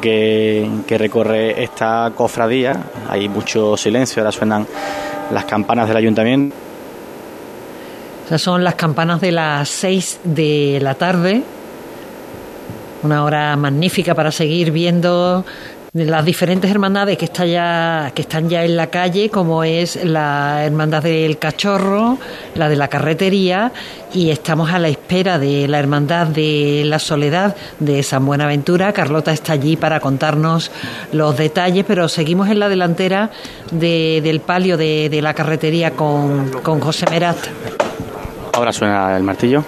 que, recorre esta cofradía. Hay mucho silencio, ahora suenan las campanas del ayuntamiento. Son las campanas de las 6 de la tarde. Una hora magnífica para seguir viendo las diferentes hermandades que, está ya, que están ya en la calle, como es la Hermandad del Cachorro, la de la Carretería, y estamos a la espera de la Hermandad de la Soledad de San Buenaventura. Carlota está allí para contarnos los detalles, pero seguimos en la delantera del palio de, la Carretería con, con José Merat. Ahora suena el martillo.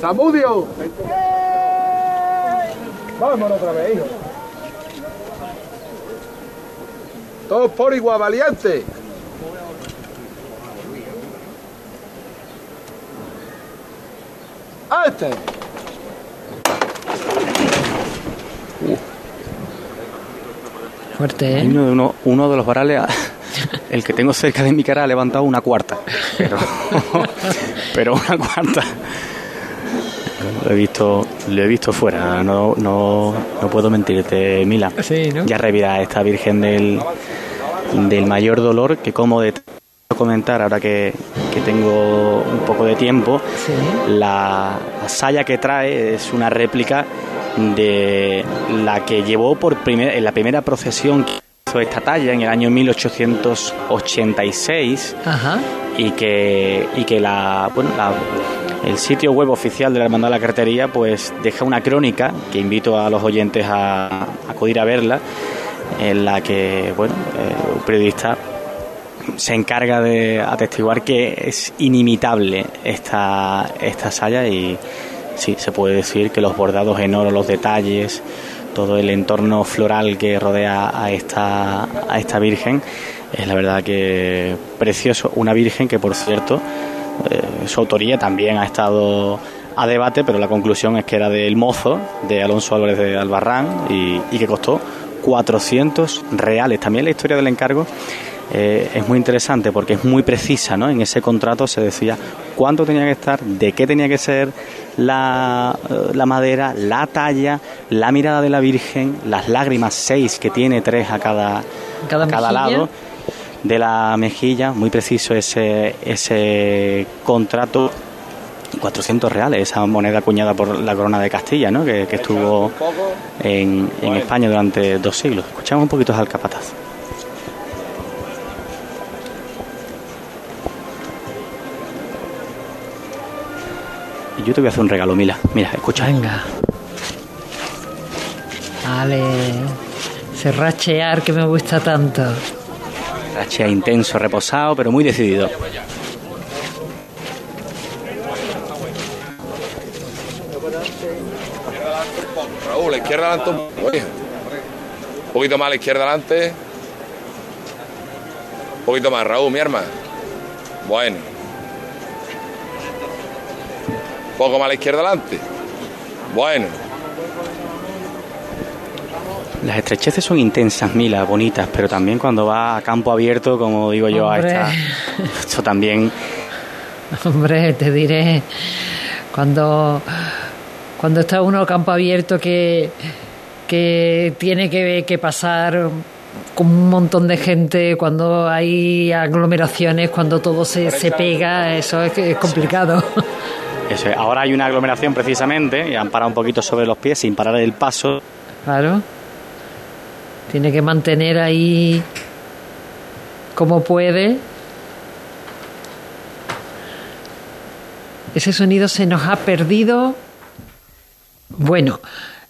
¡Samudio! Vámonos otra vez, hijo. Todos por igual, valiente. este! Fuerte, ¿eh? Uno, uno, de los varales, el que tengo cerca de mi cara, ha levantado una cuarta. Pero, pero una cuarta. Lo he visto, lo he visto fuera, no, no, no puedo mentirte, Mila. Ya revirá esta Virgen del, del mayor dolor, que como de comentar ahora que, que, tengo un poco de tiempo, la, la saya que trae es una réplica de la que llevó por primer, en la primera procesión que hizo esta talla en el año 1886 y que y que la bueno la, el sitio web oficial de la Hermandad de la Cartería pues deja una crónica que invito a los oyentes a, acudir a verla, en la que bueno, eh, un periodista se encarga de atestiguar que es inimitable esta, esta saya y sí, se puede decir que los bordados en oro, los detalles, todo el entorno floral que rodea a esta, a esta Virgen, es la verdad que precioso. Una Virgen que, por cierto, eh, su autoría también ha estado a debate, pero la conclusión es que era del mozo de Alonso Álvarez de Albarrán y, que costó 400 reales. También la historia del encargo eh, es muy interesante porque es muy precisa, ¿no? En ese contrato se decía cuánto tenía que estar, de qué tenía que ser la, eh, la madera, la talla, la mirada de la Virgen, las lágrimas, seis que tiene, tres a cada, cada, cada lado de la mejilla, muy preciso ese, ese contrato 400 reales, esa moneda acuñada por la corona de Castilla, ¿no? que, estuvo en, en, España durante dos siglos. Escuchamos un poquito al capataz. Y yo te voy a hacer un regalo, Mila. Mira, escucha. Venga. Vale. Ese rachear que me gusta tanto. Rachea intenso, reposado, pero muy decidido. Raúl, la izquierda adelante un poquito más la izquierda adelante. Un poquito más, Raúl, mi hermano. Bueno. Un poco más la izquierda adelante. Bueno. Las estrecheces son intensas, Mila, bonitas, pero también cuando va a campo abierto, como digo yo, a esta, esto también... Hombre, te diré, cuando, cuando está uno a campo abierto que, que tiene que, que pasar con un montón de gente, cuando hay aglomeraciones, cuando todo se, se pega, eso es, es complicado. Eso, ahora hay una aglomeración precisamente y han parado un poquito sobre los pies sin parar el paso. Claro. Tiene que mantener ahí como puede. Ese sonido se nos ha perdido. Bueno,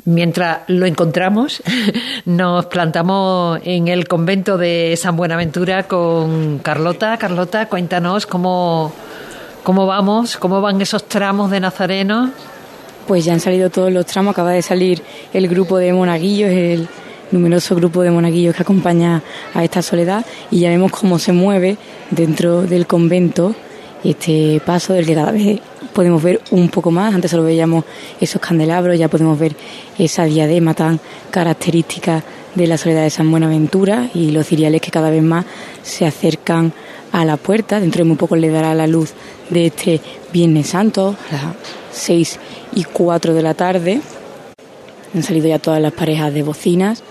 mientras lo encontramos, nos plantamos en el convento de San Buenaventura con Carlota. Carlota, cuéntanos cómo, cómo vamos, cómo van esos tramos de Nazareno. Pues ya han salido todos los tramos, acaba de salir el grupo de monaguillos, el numeroso grupo de monaguillos que acompaña a esta soledad y ya vemos cómo se mueve dentro del convento este paso del que cada vez podemos ver un poco más. Antes solo veíamos esos candelabros, ya podemos ver esa diadema tan característica de la soledad de San Buenaventura y los ciriales que cada vez más se acercan a la puerta. Dentro de muy poco le dará la luz de este Viernes Santo, a las seis y cuatro de la tarde. Han salido ya todas las parejas de bocinas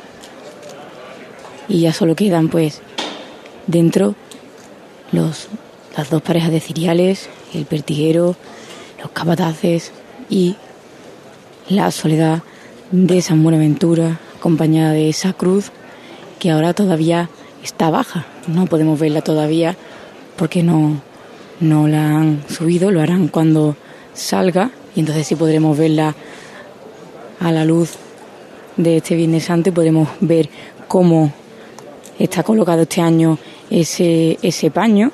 y ya solo quedan pues dentro los, las dos parejas de ciriales, el pertiguero, los capataces y la soledad de San Buenaventura, acompañada de esa cruz que ahora todavía está baja. No podemos verla todavía porque no, no la han subido, lo harán cuando salga y entonces sí podremos verla a la luz de este Viernes Santo y podremos ver cómo está colocado este año ese, ese paño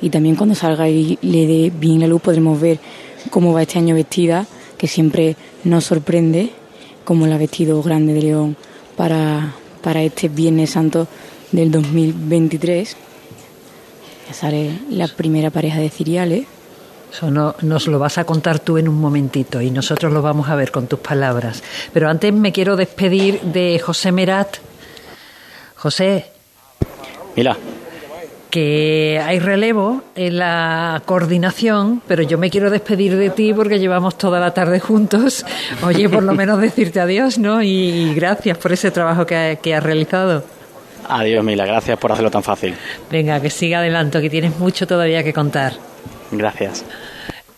y también cuando salga y le dé bien la luz podremos ver cómo va este año vestida, que siempre nos sorprende, como la vestido Grande de León para, para este Viernes Santo del 2023. Ya sale la primera pareja de ciriales. Eso no, nos lo vas a contar tú en un momentito y nosotros lo vamos a ver con tus palabras. Pero antes me quiero despedir de José Merat. José. Mira. Que hay relevo en la coordinación, pero yo me quiero despedir de ti porque llevamos toda la tarde juntos. Oye, por lo menos decirte adiós, ¿no? Y gracias por ese trabajo que, que has realizado. Adiós, Mila. Gracias por hacerlo tan fácil. Venga, que siga adelante, que tienes mucho todavía que contar. Gracias.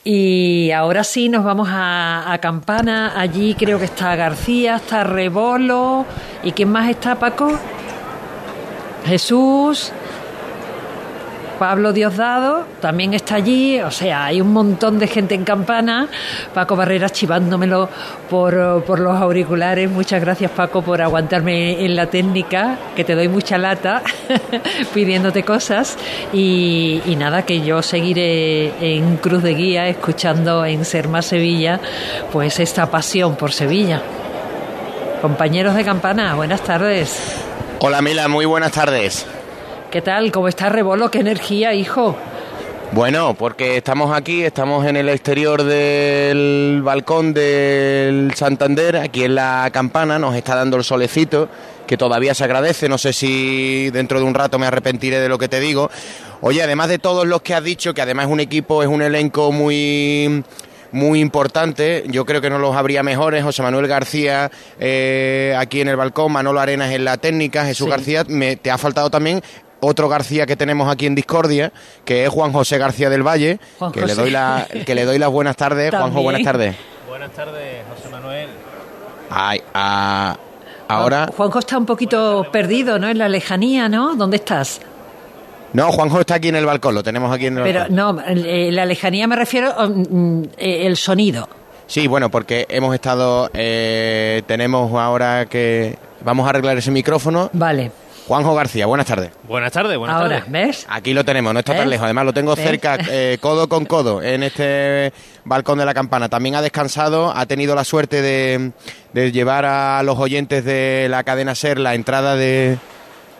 Y ahora sí nos vamos a, a, Campana. Allí creo que está García, está Rebolo. ¿Y quién más está, Paco? Jesús. Pablo Diosdado también está allí, o sea, hay un montón de gente en campana. Paco Barreras chivándomelo por, por los auriculares. Muchas gracias, Paco, por aguantarme en la técnica, que te doy mucha lata pidiéndote cosas. Y, y, nada, que yo seguiré en Cruz de Guía, escuchando en Ser Más Sevilla, pues esta pasión por Sevilla. Compañeros de campana, buenas tardes. Hola, Mila, muy buenas tardes. ¿Qué tal? ¿Cómo está Rebolo? ¿Qué energía, hijo? Bueno, porque estamos aquí, estamos en el exterior del balcón del Santander, aquí en la campana, nos está dando el solecito, que todavía se agradece, no sé si dentro de un rato me arrepentiré de lo que te digo. Oye, además de todos los que has dicho, que además es un equipo, es un elenco muy muy importante. Yo creo que no los habría mejores. José Manuel García eh, aquí en el balcón, Manolo Arenas en la técnica, Jesús sí. García. Me, te ha faltado también otro García que tenemos aquí en Discordia, que es Juan José García del Valle, Juan que José. le doy la, que le doy las buenas tardes. También. Juanjo, buenas tardes. Buenas tardes, José Manuel. Ay, a- ahora. Juanjo está un poquito perdido, ¿no? En la lejanía, ¿no? ¿Dónde estás? No, Juanjo está aquí en el balcón, lo tenemos aquí en el Pero balcón. no, eh, la lejanía me refiero mm, eh, el sonido. Sí, bueno, porque hemos estado. eh, tenemos ahora que. Vamos a arreglar ese micrófono. Vale. Juanjo García, buenas tardes. Buenas tardes, buenas Ahora, tardes. ¿ves? Aquí lo tenemos, no está tan ¿Ves? lejos. Además, lo tengo ¿Ves? cerca, eh, codo con codo, en este balcón de la campana. También ha descansado, ha tenido la suerte de, de llevar a los oyentes de la cadena Ser la entrada de,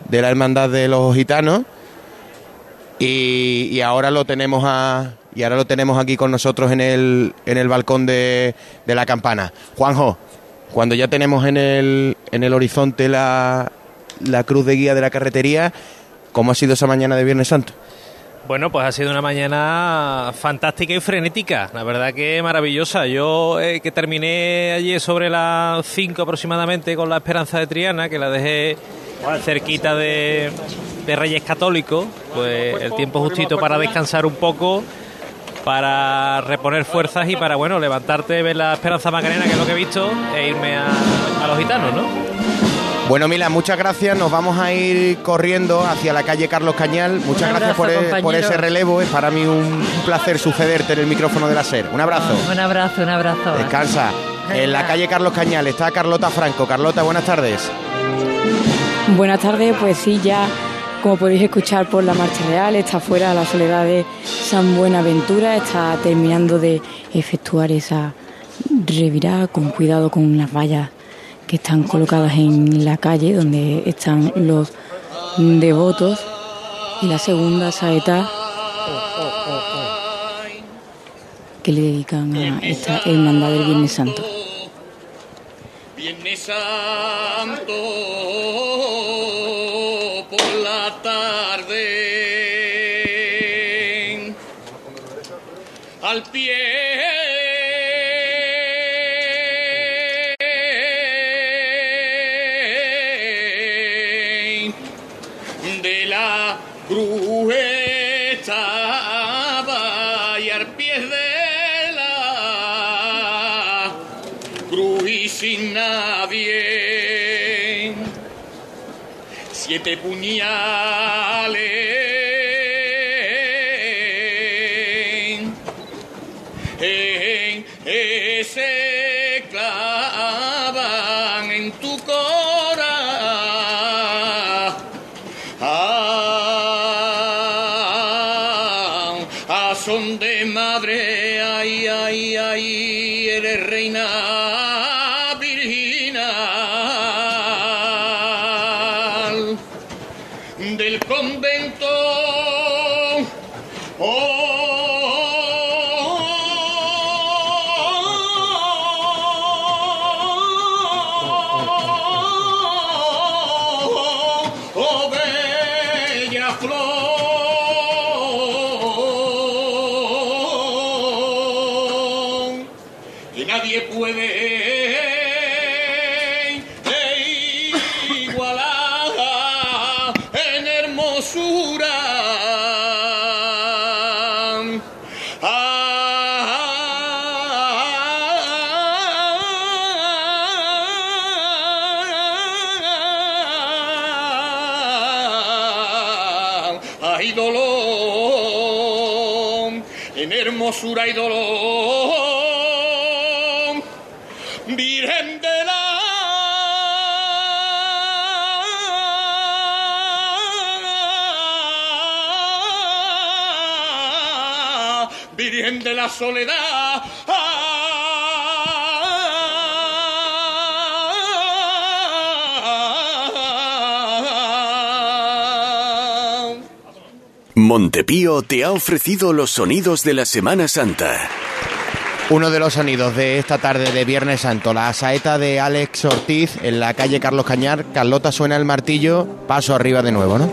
de la Hermandad de los Gitanos. Y, ahora lo tenemos a, y ahora lo tenemos aquí con nosotros en el, en el balcón de, de la campana. Juanjo, cuando ya tenemos en el, en el horizonte la, la cruz de guía de la carretería, ¿cómo ha sido esa mañana de Viernes Santo? Bueno, pues ha sido una mañana fantástica y frenética, la verdad que maravillosa. Yo eh, que terminé ayer sobre las 5 aproximadamente con la Esperanza de Triana, que la dejé cerquita de, de Reyes Católicos, pues el tiempo justito para descansar un poco, para reponer fuerzas y para, bueno, levantarte, ver la Esperanza Macarena, que es lo que he visto, e irme a, a los gitanos, ¿no? Bueno, Mila, muchas gracias. Nos vamos a ir corriendo hacia la calle Carlos Cañal. Muchas gracias por, e- por ese relevo. Es para mí un, un placer sucederte en el micrófono de la SER. Un abrazo. Un abrazo, un abrazo. Descansa. En la calle Carlos Cañal está Carlota Franco. Carlota, buenas tardes. Buenas tardes, pues sí, ya como podéis escuchar por la marcha real, está fuera la soledad de San Buenaventura, está terminando de efectuar esa revirada con cuidado con las vallas que están colocadas en la calle donde están los devotos y la segunda saeta que le dedican a esta hermandad del Viernes Santo. Viernes Santo al pie de la grueta y al pie de la cruz y sin nadie. Siete puñales hermosura y dolor, Virgen de la Virgen de la soledad. Montepío te ha ofrecido los sonidos de la Semana Santa. Uno de los sonidos de esta tarde de Viernes Santo, la saeta de Alex Ortiz en la calle Carlos Cañar. Carlota suena el martillo, paso arriba de nuevo, ¿no?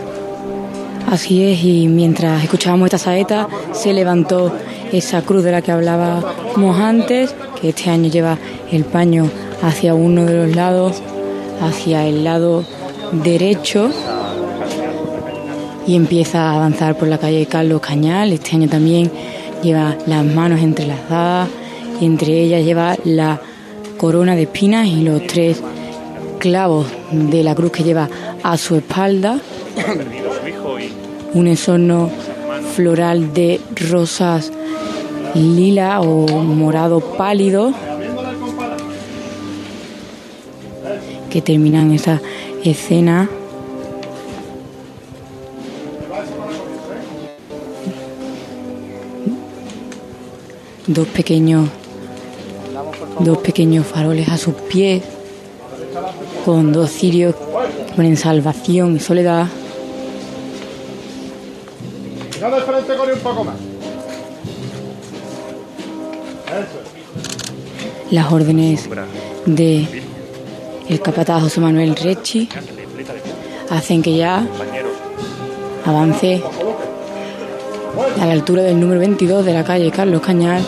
Así es, y mientras escuchábamos esta saeta, se levantó esa cruz de la que hablábamos antes, que este año lleva el paño hacia uno de los lados, hacia el lado derecho, y empieza a avanzar por la calle Carlos Cañal. Este año también lleva las manos entrelazadas, y entre ellas lleva la corona de espinas y los tres clavos de la cruz que lleva a su espalda un ensorno floral de rosas lila o morado pálido que terminan esa escena dos pequeños dos pequeños faroles a sus pies con dos cirios que ponen salvación y soledad. Tirad al frente con un poco más. las órdenes de el capataz José Manuel Rechi hacen que ya avance a la altura del número 22 de la calle Carlos Cañal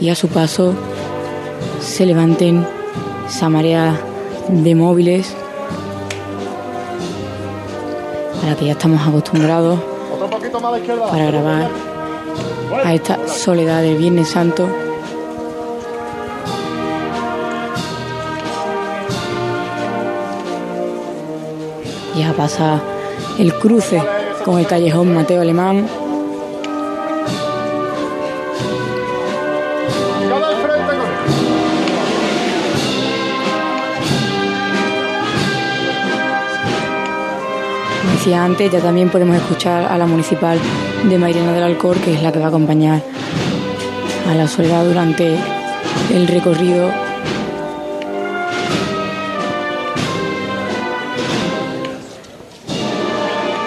y a su paso se levanten esa marea de móviles a la que ya estamos acostumbrados para grabar a esta soledad del Viernes Santo. Ya pasa el cruce con el callejón Mateo Alemán. Decía antes, ya también podemos escuchar a la municipal de Mairena del Alcor, que es la que va a acompañar a la soledad durante el recorrido.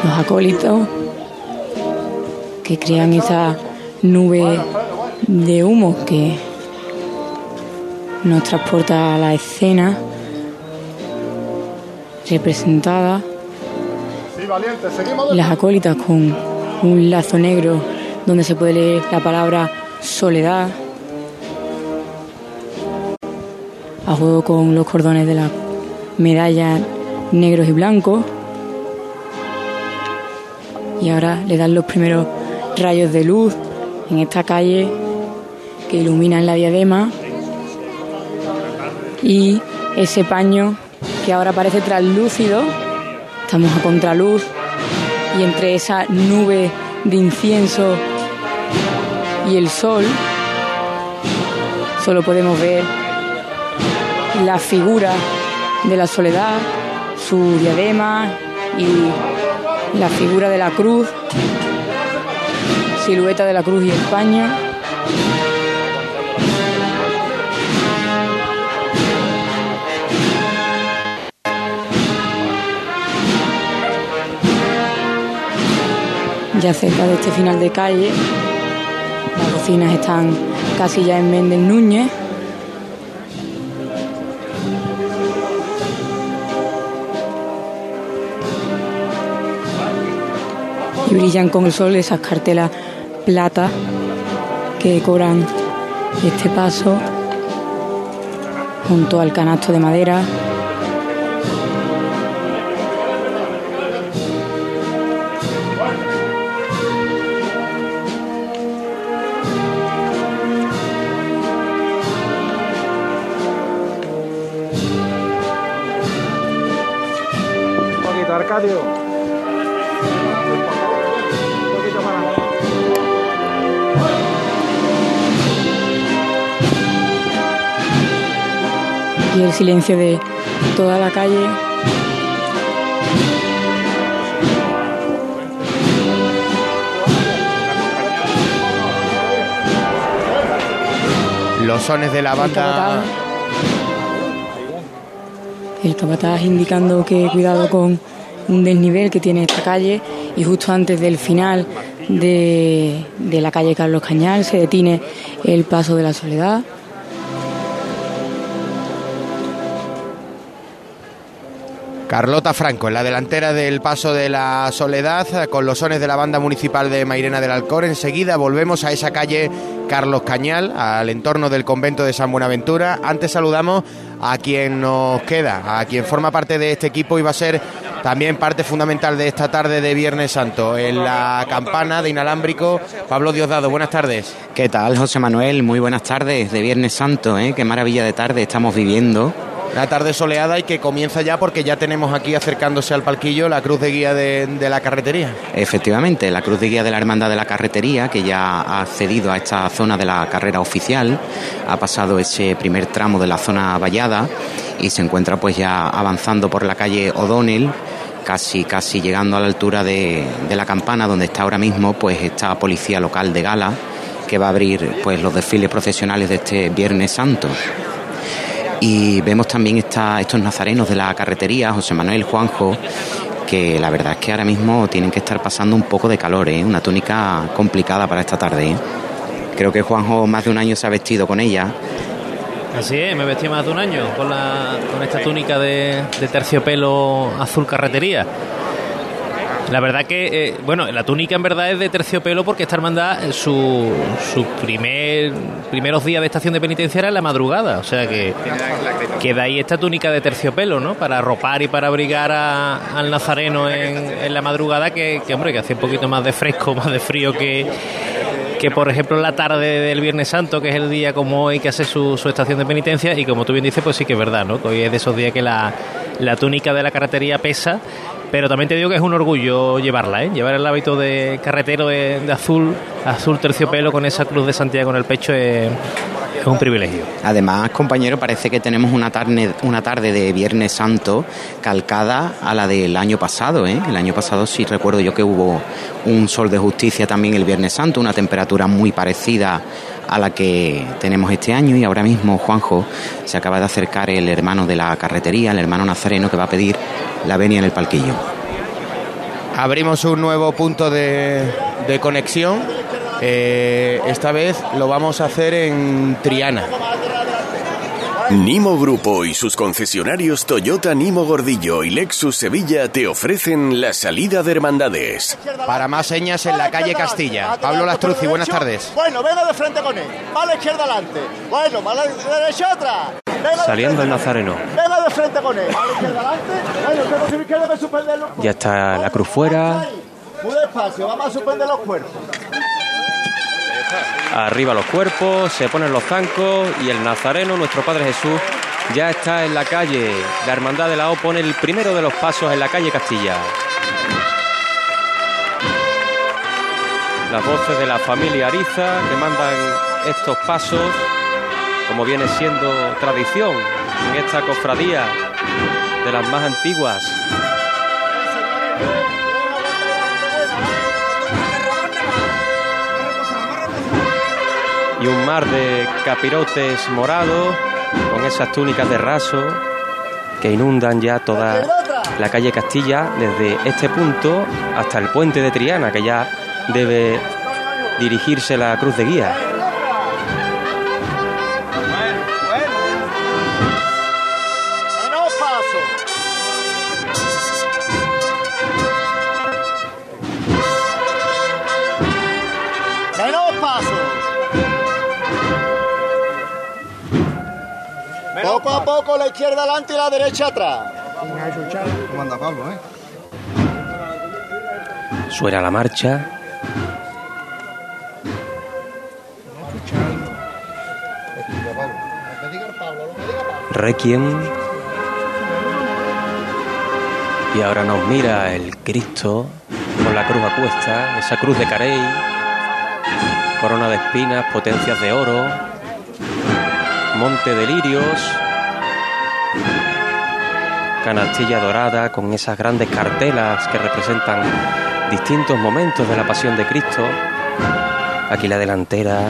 Los acólitos que crean esa nube de humo que nos transporta a la escena representada Seguimos de las acólitas con un lazo negro donde se puede leer la palabra soledad. A juego con los cordones de las medallas negros y blancos. Y ahora le dan los primeros rayos de luz en esta calle que iluminan la diadema. Y ese paño que ahora parece translúcido, estamos a contraluz y entre esa nube de incienso y el sol solo podemos ver la figura de la soledad, su diadema y la figura de la cruz, silueta de la cruz y el paño. Ya cerca de este final de calle, las cocinas están casi ya en Méndez Núñez. y brillan con el sol esas cartelas plata que cobran este paso junto al canasto de madera. Poquito, Arcadio. Un poquito para. y el silencio de toda la calle. Los sones de la banda. El capataz indicando que cuidado con un desnivel que tiene esta calle y justo antes del final de, de la calle Carlos Cañal se detiene el paso de la soledad. Carlota Franco en la delantera del Paso de la Soledad con los sones de la banda municipal de Mairena del Alcor. Enseguida volvemos a esa calle Carlos Cañal, al entorno del convento de San Buenaventura. Antes saludamos a quien nos queda, a quien forma parte de este equipo y va a ser también parte fundamental de esta tarde de Viernes Santo. En la campana de inalámbrico, Pablo Diosdado, buenas tardes. ¿Qué tal, José Manuel? Muy buenas tardes de Viernes Santo, ¿eh? Qué maravilla de tarde estamos viviendo. Una tarde soleada y que comienza ya porque ya tenemos aquí acercándose al palquillo la cruz de guía de, la carretería. Efectivamente, la cruz de guía de la Hermandad de la Carretería, que ya ha accedido a esta zona de la carrera oficial, ha pasado ese primer tramo de la zona vallada y se encuentra pues ya avanzando por la calle O'Donnell, casi casi llegando a la altura de, de la campana donde está ahora mismo pues esta policía local de gala que va a abrir pues los desfiles procesionales de este Viernes Santo. Y vemos también esta, estos nazarenos de la carretería, José Manuel Juanjo, que la verdad es que ahora mismo tienen que estar pasando un poco de calor, ¿eh? una túnica complicada para esta tarde. ¿eh? Creo que Juanjo más de un año se ha vestido con ella. Así es, me vestí más de un año con, la, con esta túnica de, de terciopelo azul carretería. La verdad que, eh, bueno, la túnica en verdad es de terciopelo porque esta hermandad, eh, su, su primer primeros días de estación de penitencia era en la madrugada. O sea que, que de ahí esta túnica de terciopelo, ¿no? Para arropar y para abrigar a- al nazareno en, en la madrugada, que, que, hombre, que hace un poquito más de fresco, más de frío que, que por ejemplo la tarde del Viernes Santo, que es el día como hoy que hace su, su estación de penitencia, y como tú bien dices, pues sí que es verdad, ¿no? Que hoy es de esos días que la, la túnica de la carretería pesa, pero también te digo que es un orgullo llevarla, ¿eh? Llevar el hábito de carretero de, azul, azul terciopelo con esa cruz de Santiago en el pecho es, es un privilegio. Además, compañero, parece que tenemos una tarde, una tarde de Viernes Santo calcada a la del año pasado. ¿eh? El año pasado sí recuerdo yo que hubo un sol de justicia también el Viernes Santo, una temperatura muy parecida a la que tenemos este año y ahora mismo, Juanjo, se acaba de acercar el hermano de la carretería, el hermano Nazareno, que va a pedir la venia en el palquillo. Abrimos un nuevo punto de, conexión. Eh, esta vez lo vamos a hacer en Triana. Nimo Grupo y sus concesionarios Toyota Nimo Gordillo y Lexus Sevilla te ofrecen la salida de hermandades. Para más señas en la calle Castilla. Pablo Lastruzzi, buenas tardes. Bueno, venga de frente con él. Va a la izquierda adelante. Bueno, va a la derecha de Saliendo el nazareno. Venga de frente con él. Va a la izquierda adelante. Bueno. Ya está la cruz fuera. Muy despacio, vamos a suspender los cuerpos. Arriba los cuerpos, se ponen los zancos y el nazareno, nuestro Padre Jesús, ya está en la calle. La Hermandad de la O pone el primero de los pasos en la calle Castilla. Las voces de la familia Ariza que mandan estos pasos, como viene siendo tradición en esta cofradía de las más antiguas. Y un mar de capirotes morados con esas túnicas de raso que inundan ya toda la calle Castilla desde este punto hasta el puente de Triana, que ya debe dirigirse la cruz de guía. Izquierda adelante y la derecha atrás. ¿Cómo anda Pablo, eh? Suena la marcha. Requiem. Y ahora nos mira el Cristo con la cruz a cuesta, esa cruz de Carey, corona de espinas, potencias de oro, monte de lirios, canastilla dorada con esas grandes cartelas que representan distintos momentos de la pasión de Cristo. Aquí la delantera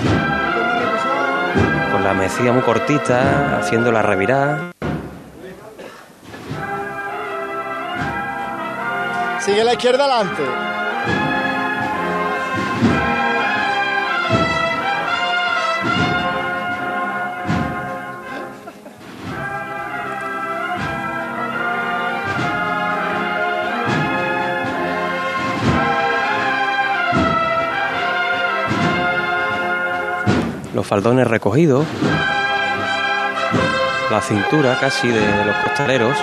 con la mecía muy cortita, haciendo la revirada. Sigue la izquierda adelante. Los faldones recogidos, la cintura casi de los costaleros.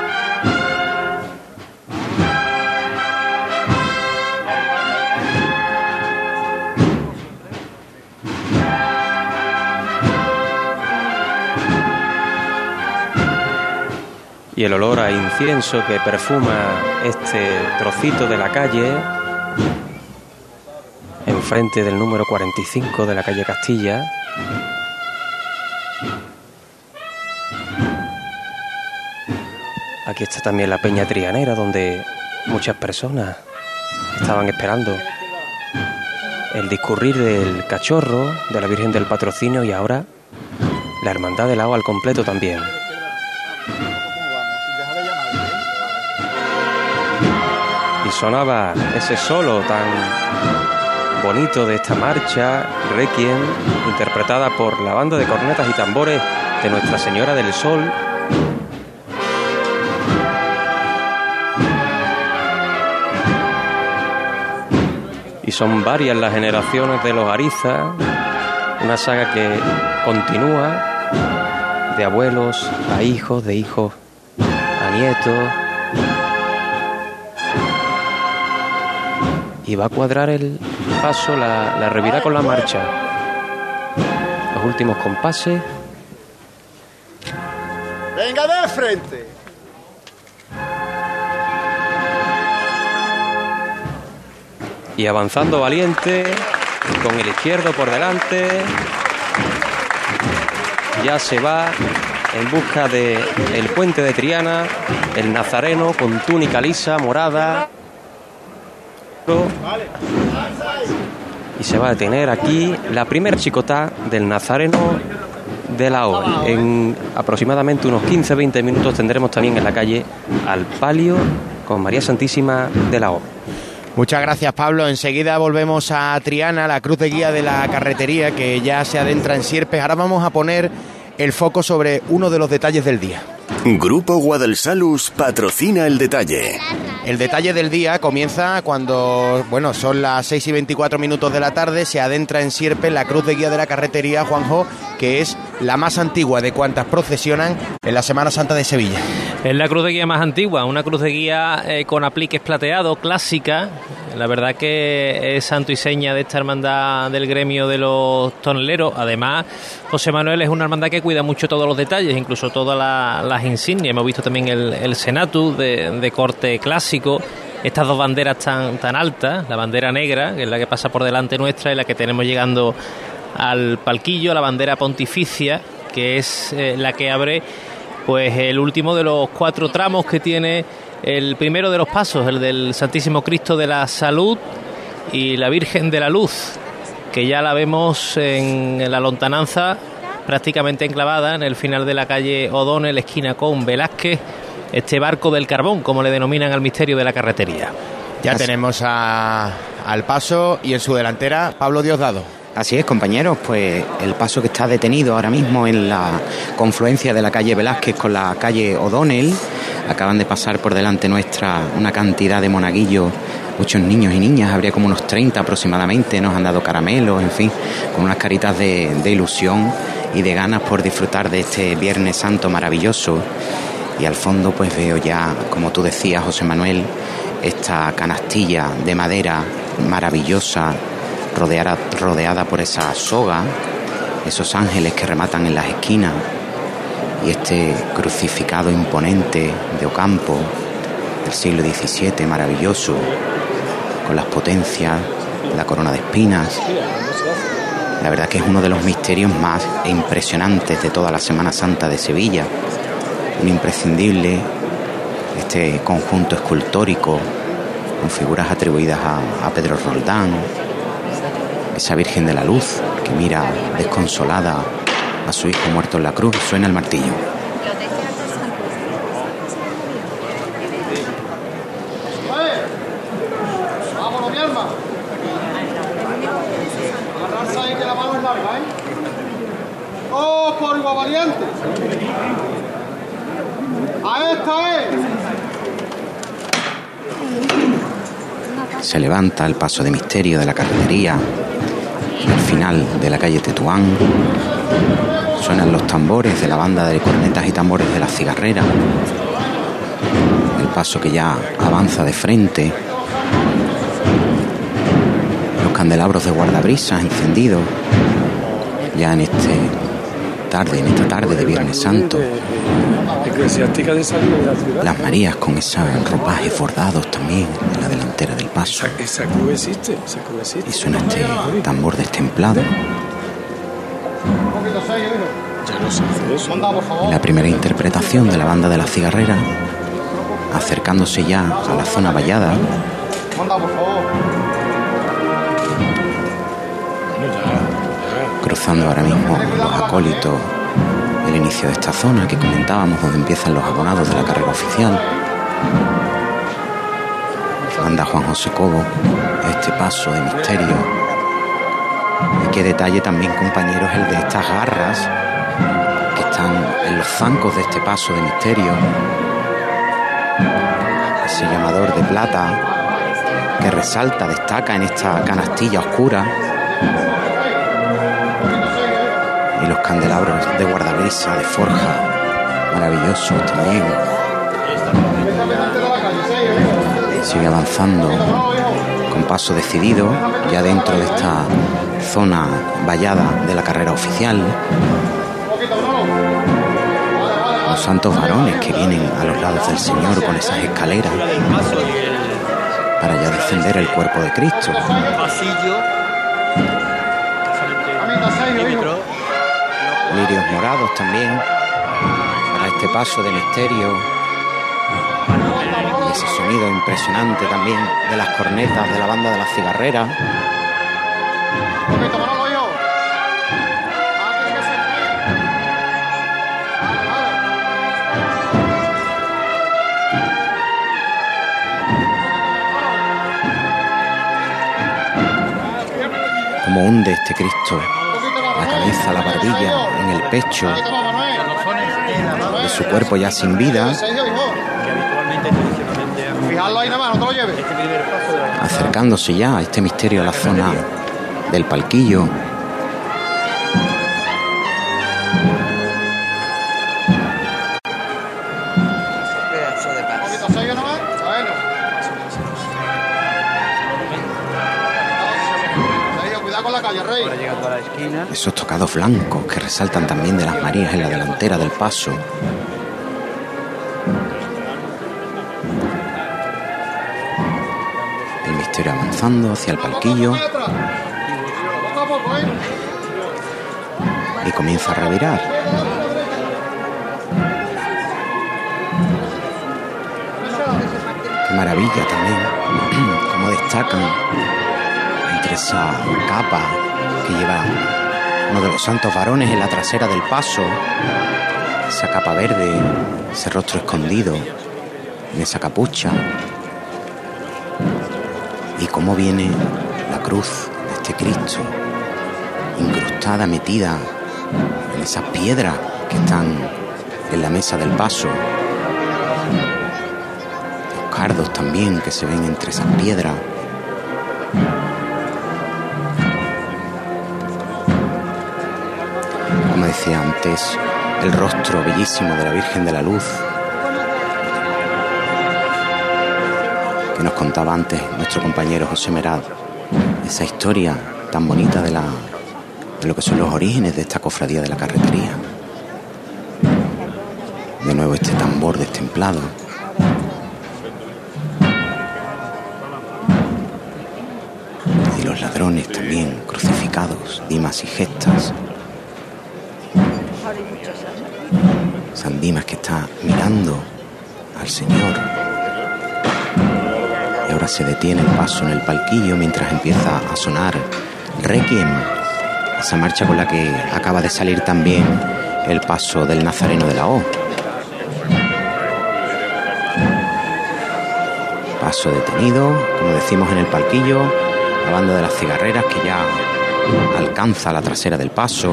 Y el olor a incienso que perfuma este trocito de la calle enfrente del número 45 de la calle Castilla. Aquí está también la Peña Trianera, donde muchas personas estaban esperando el discurrir del cachorro, de la Virgen del Patrocinio y ahora la Hermandad del Agua al completo también. Y sonaba ese solo tan bonito de esta marcha, Requiem, interpretada por la banda de cornetas y tambores de Nuestra Señora del Sol. Y son varias las generaciones de los Ariza, una saga que continúa de abuelos a hijos, de hijos a nietos. Y va a cuadrar el paso, la, la revirá con la marcha. Los últimos compases. Venga de frente. Y avanzando valiente, con el izquierdo por delante. Ya se va en busca de el puente de Triana, el nazareno con túnica lisa, morada. Y se va a detener aquí la primer chicotá del nazareno de la O. En aproximadamente unos 15-20 minutos tendremos también en la calle al palio con María Santísima de la O. Muchas gracias Pablo. Enseguida volvemos a Triana, la cruz de guía de la carretería que ya se adentra en Sierpes. Ahora vamos a poner el foco sobre uno de los detalles del día. Grupo Guadalsalus patrocina el detalle. El detalle del día comienza cuando, bueno, son las 6 y 24 minutos de la tarde, se adentra en Sierpe la cruz de guía de la carretería Juanjo, que es la más antigua de cuantas procesionan en la Semana Santa de Sevilla. Es la cruz de guía más antigua, una cruz de guía eh, con apliques plateados, clásica. La verdad que es santo y seña de esta hermandad del gremio de los toneleros. Además, José Manuel es una hermandad que cuida mucho todos los detalles, incluso todas las insignias. Hemos visto también el, Senatus de, de corte clásico estas dos banderas tan, tan altas, la bandera negra, que es la que pasa por delante nuestra, y la que tenemos llegando al palquillo, la bandera pontificia, que es eh, la que abre pues el último de los cuatro tramos que tiene el primero de los pasos, el del Santísimo Cristo de la Salud y la Virgen de la Luz, que ya la vemos en la lontananza prácticamente enclavada en el final de la calle O'Donnell, esquina con Velázquez, este barco del carbón, como le denominan al misterio de la carretería. Ya tenemos al paso y en su delantera Pablo Diosdado. Así es, compañeros, pues el paso que está detenido ahora mismo en la confluencia de la calle Velázquez con la calle O'Donnell. Acaban de pasar por delante nuestra una cantidad de monaguillos, muchos niños y niñas, habría como unos 30 aproximadamente, nos han dado caramelos, en fin, con unas caritas de, de ilusión y de ganas por disfrutar de este Viernes Santo maravilloso. Y al fondo pues veo ya, como tú decías, José Manuel, esta canastilla de madera maravillosa rodeada, rodeada por esa soga, esos ángeles que rematan en las esquinas y este crucificado imponente de Ocampo del siglo XVII, maravilloso, con las potencias, la corona de espinas. La verdad que es uno de los misterios más impresionantes de toda la Semana Santa de Sevilla. Un imprescindible, este conjunto escultórico con figuras atribuidas a, a Pedro Roldán, esa Virgen de la Luz que mira desconsolada a su hijo muerto en la cruz, suena el martillo. Se levanta el paso de misterio de la carretería final de la calle Tetuán. Suenan los tambores de la banda de cornetas y tambores de la cigarrera. El paso que ya avanza de frente. Los candelabros de guardabrisas encendidos. Ya en este tarde, en esta tarde de Viernes Santo. Las Marías con esos ropajes bordados también del paso. Esa cruz existe, esa cruz existe. Y suena este tambor destemplado. Ya no se hace eso. Y la primera interpretación de la banda de la cigarrera, acercándose ya a la zona vallada. Cruzando ahora mismo los acólitos el inicio de esta zona que comentábamos donde empiezan los abonados de la carrera oficial. Anda Juan José Cobo este paso de misterio. Y qué detalle también, compañeros, el de estas garras que están en los zancos de este paso de misterio. Ese llamador de plata que resalta, destaca en esta canastilla oscura y los candelabros de guardabrisa, de forja, maravillosos también. Sigue avanzando con paso decidido, ya dentro de esta zona vallada de la carrera oficial. Los santos varones que vienen a los lados del Señor con esas escaleras para ya descender el cuerpo de Cristo lirios morados también para este paso de misterio ese sonido impresionante también de las cornetas de la banda de la cigarrera. Como hunde este Cristo la cabeza, la barbilla, en el pecho, de su cuerpo ya sin vida, Acercándose ya a este misterio a la zona del palquillo. Esos tocados blancos que resaltan también de las marías en la delantera del paso. Misterio avanzando hacia el palquillo y comienza a revirar. Qué maravilla también, cómo destacan entre esa capa que lleva uno de los santos varones en la trasera del paso, esa capa verde, ese rostro escondido en esa capucha, cómo viene la cruz de este Cristo, incrustada, metida en esas piedras que están en la mesa del paso. Los cardos también que se ven entre esas piedras. Como decía antes, el rostro bellísimo de la Virgen de la Luz que nos contaba antes nuestro compañero José Merad. Esa historia tan bonita de la de lo que son los orígenes de esta cofradía de la carretería. De nuevo este tambor destemplado. Y los ladrones también crucificados, dimas y gestas. San Dimas que está mirando al Señor. Se detiene el paso en el palquillo mientras empieza a sonar Requiem esa marcha con la que acaba de salir también el paso del Nazareno de la O. Paso detenido, como decimos en el palquillo, la banda de las cigarreras que ya alcanza la trasera del paso.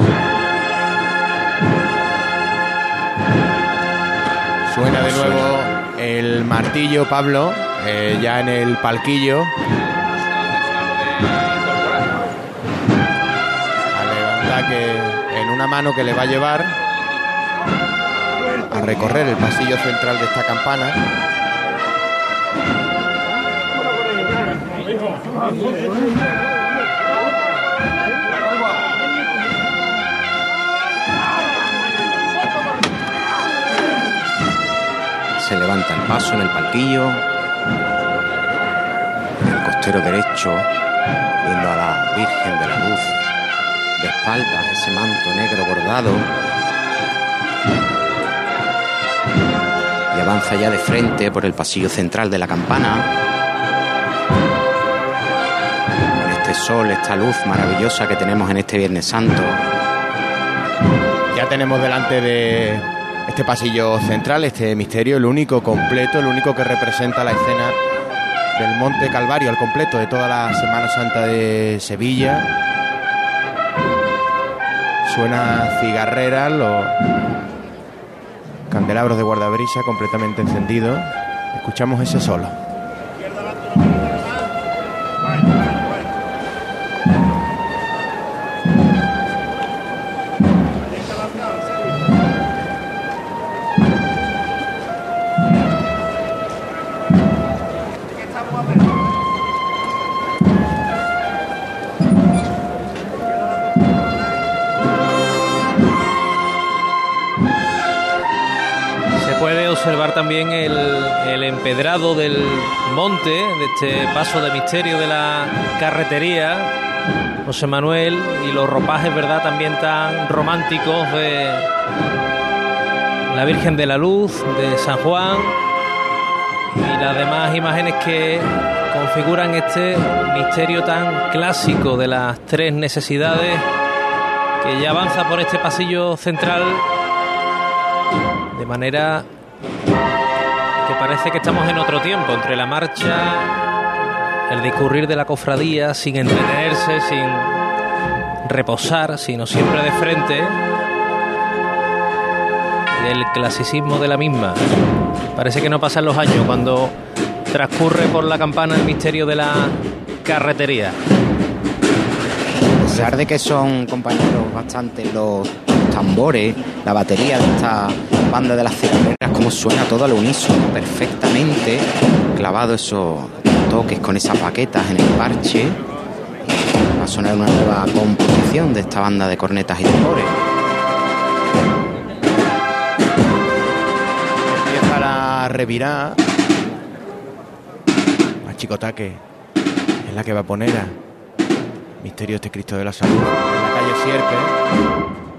Suena de nuevo el martillo, Pablo, eh, ya en el palquillo. Que en una mano que le va a llevar a recorrer el pasillo central de esta campana. Se levanta el paso en el palquillo. Costero derecho, viendo a la Virgen de la Luz. De espaldas, ese manto negro bordado. Y avanza ya de frente por el pasillo central de la campana. Con este sol, esta luz maravillosa que tenemos en este Viernes Santo. Ya tenemos delante de este pasillo central, este misterio, el único completo, el único que representa la escena del Monte Calvario al completo de toda la Semana Santa de Sevilla. Suena cigarrera, los candelabros de guardabrisa completamente encendidos. Escuchamos ese solo. Observar también el, el empedrado del monte, de este paso de misterio de la carretería, José Manuel, y los ropajes, ¿verdad?, también tan románticos de la Virgen de la Luz, de San Juan, y las demás imágenes que configuran este misterio tan clásico de las tres necesidades que ya avanza por este pasillo central de manera que parece que estamos en otro tiempo, entre la marcha, el discurrir de la cofradía, sin entretenerse, sin reposar, sino siempre de frente, del clasicismo de la misma. Parece que no pasan los años cuando transcurre por la campana el misterio de la carretería. A pesar de que son compañeros bastante los tambores, la batería de esta banda de las cigarreras, como suena todo al unísono, perfectamente clavado esos toques con esas baquetas en el parche, Va a sonar una nueva composición de esta banda de cornetas y tambores. Empieza la revirá. A Chicotaque es la que va a poner a Misterio este Cristo de la Salud en la calle Sierpe.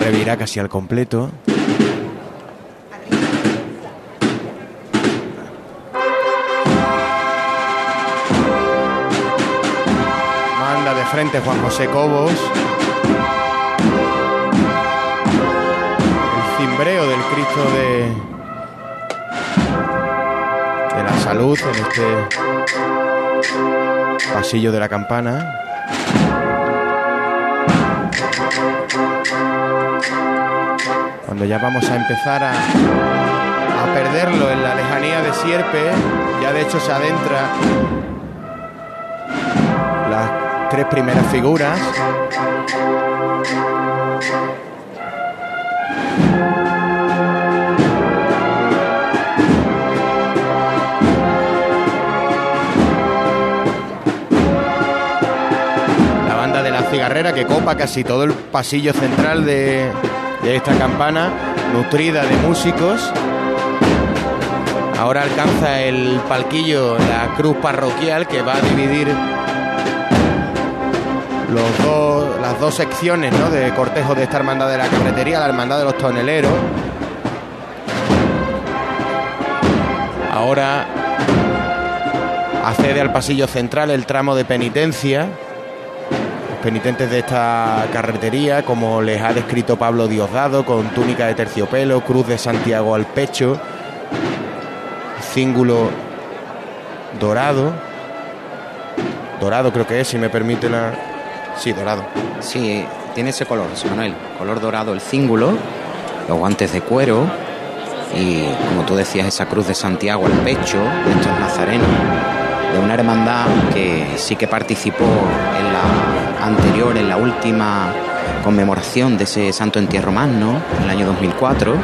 Revirá casi al completo. Manda de frente Juan José Cobos. El cimbreo del Cristo de, de la Salud en este pasillo de la campana. Cuando ya vamos a empezar a, a perderlo en la lejanía de Sierpe, ya de hecho se adentra las tres primeras figuras. La banda de la cigarrera que copa casi todo el pasillo central de, de esta campana, nutrida de músicos. Ahora alcanza el palquillo la cruz parroquial que va a dividir los dos, las dos secciones ¿no? de cortejo de esta hermandad de la carretería, la hermandad de los toneleros. Ahora accede al pasillo central el tramo de penitencia. Penitentes de esta carretería, como les ha descrito Pablo Diosdado, con túnica de terciopelo, cruz de Santiago al pecho, cíngulo dorado. Dorado creo que es, si me permite la... Sí, dorado. Sí, tiene ese color, Manuel. Color dorado el cíngulo, los guantes de cuero y, como tú decías, esa cruz de Santiago al pecho de estos nazarenos de una hermandad que sí que participó en la anterior, en la última conmemoración de ese santo entierro magno, en el año 2004.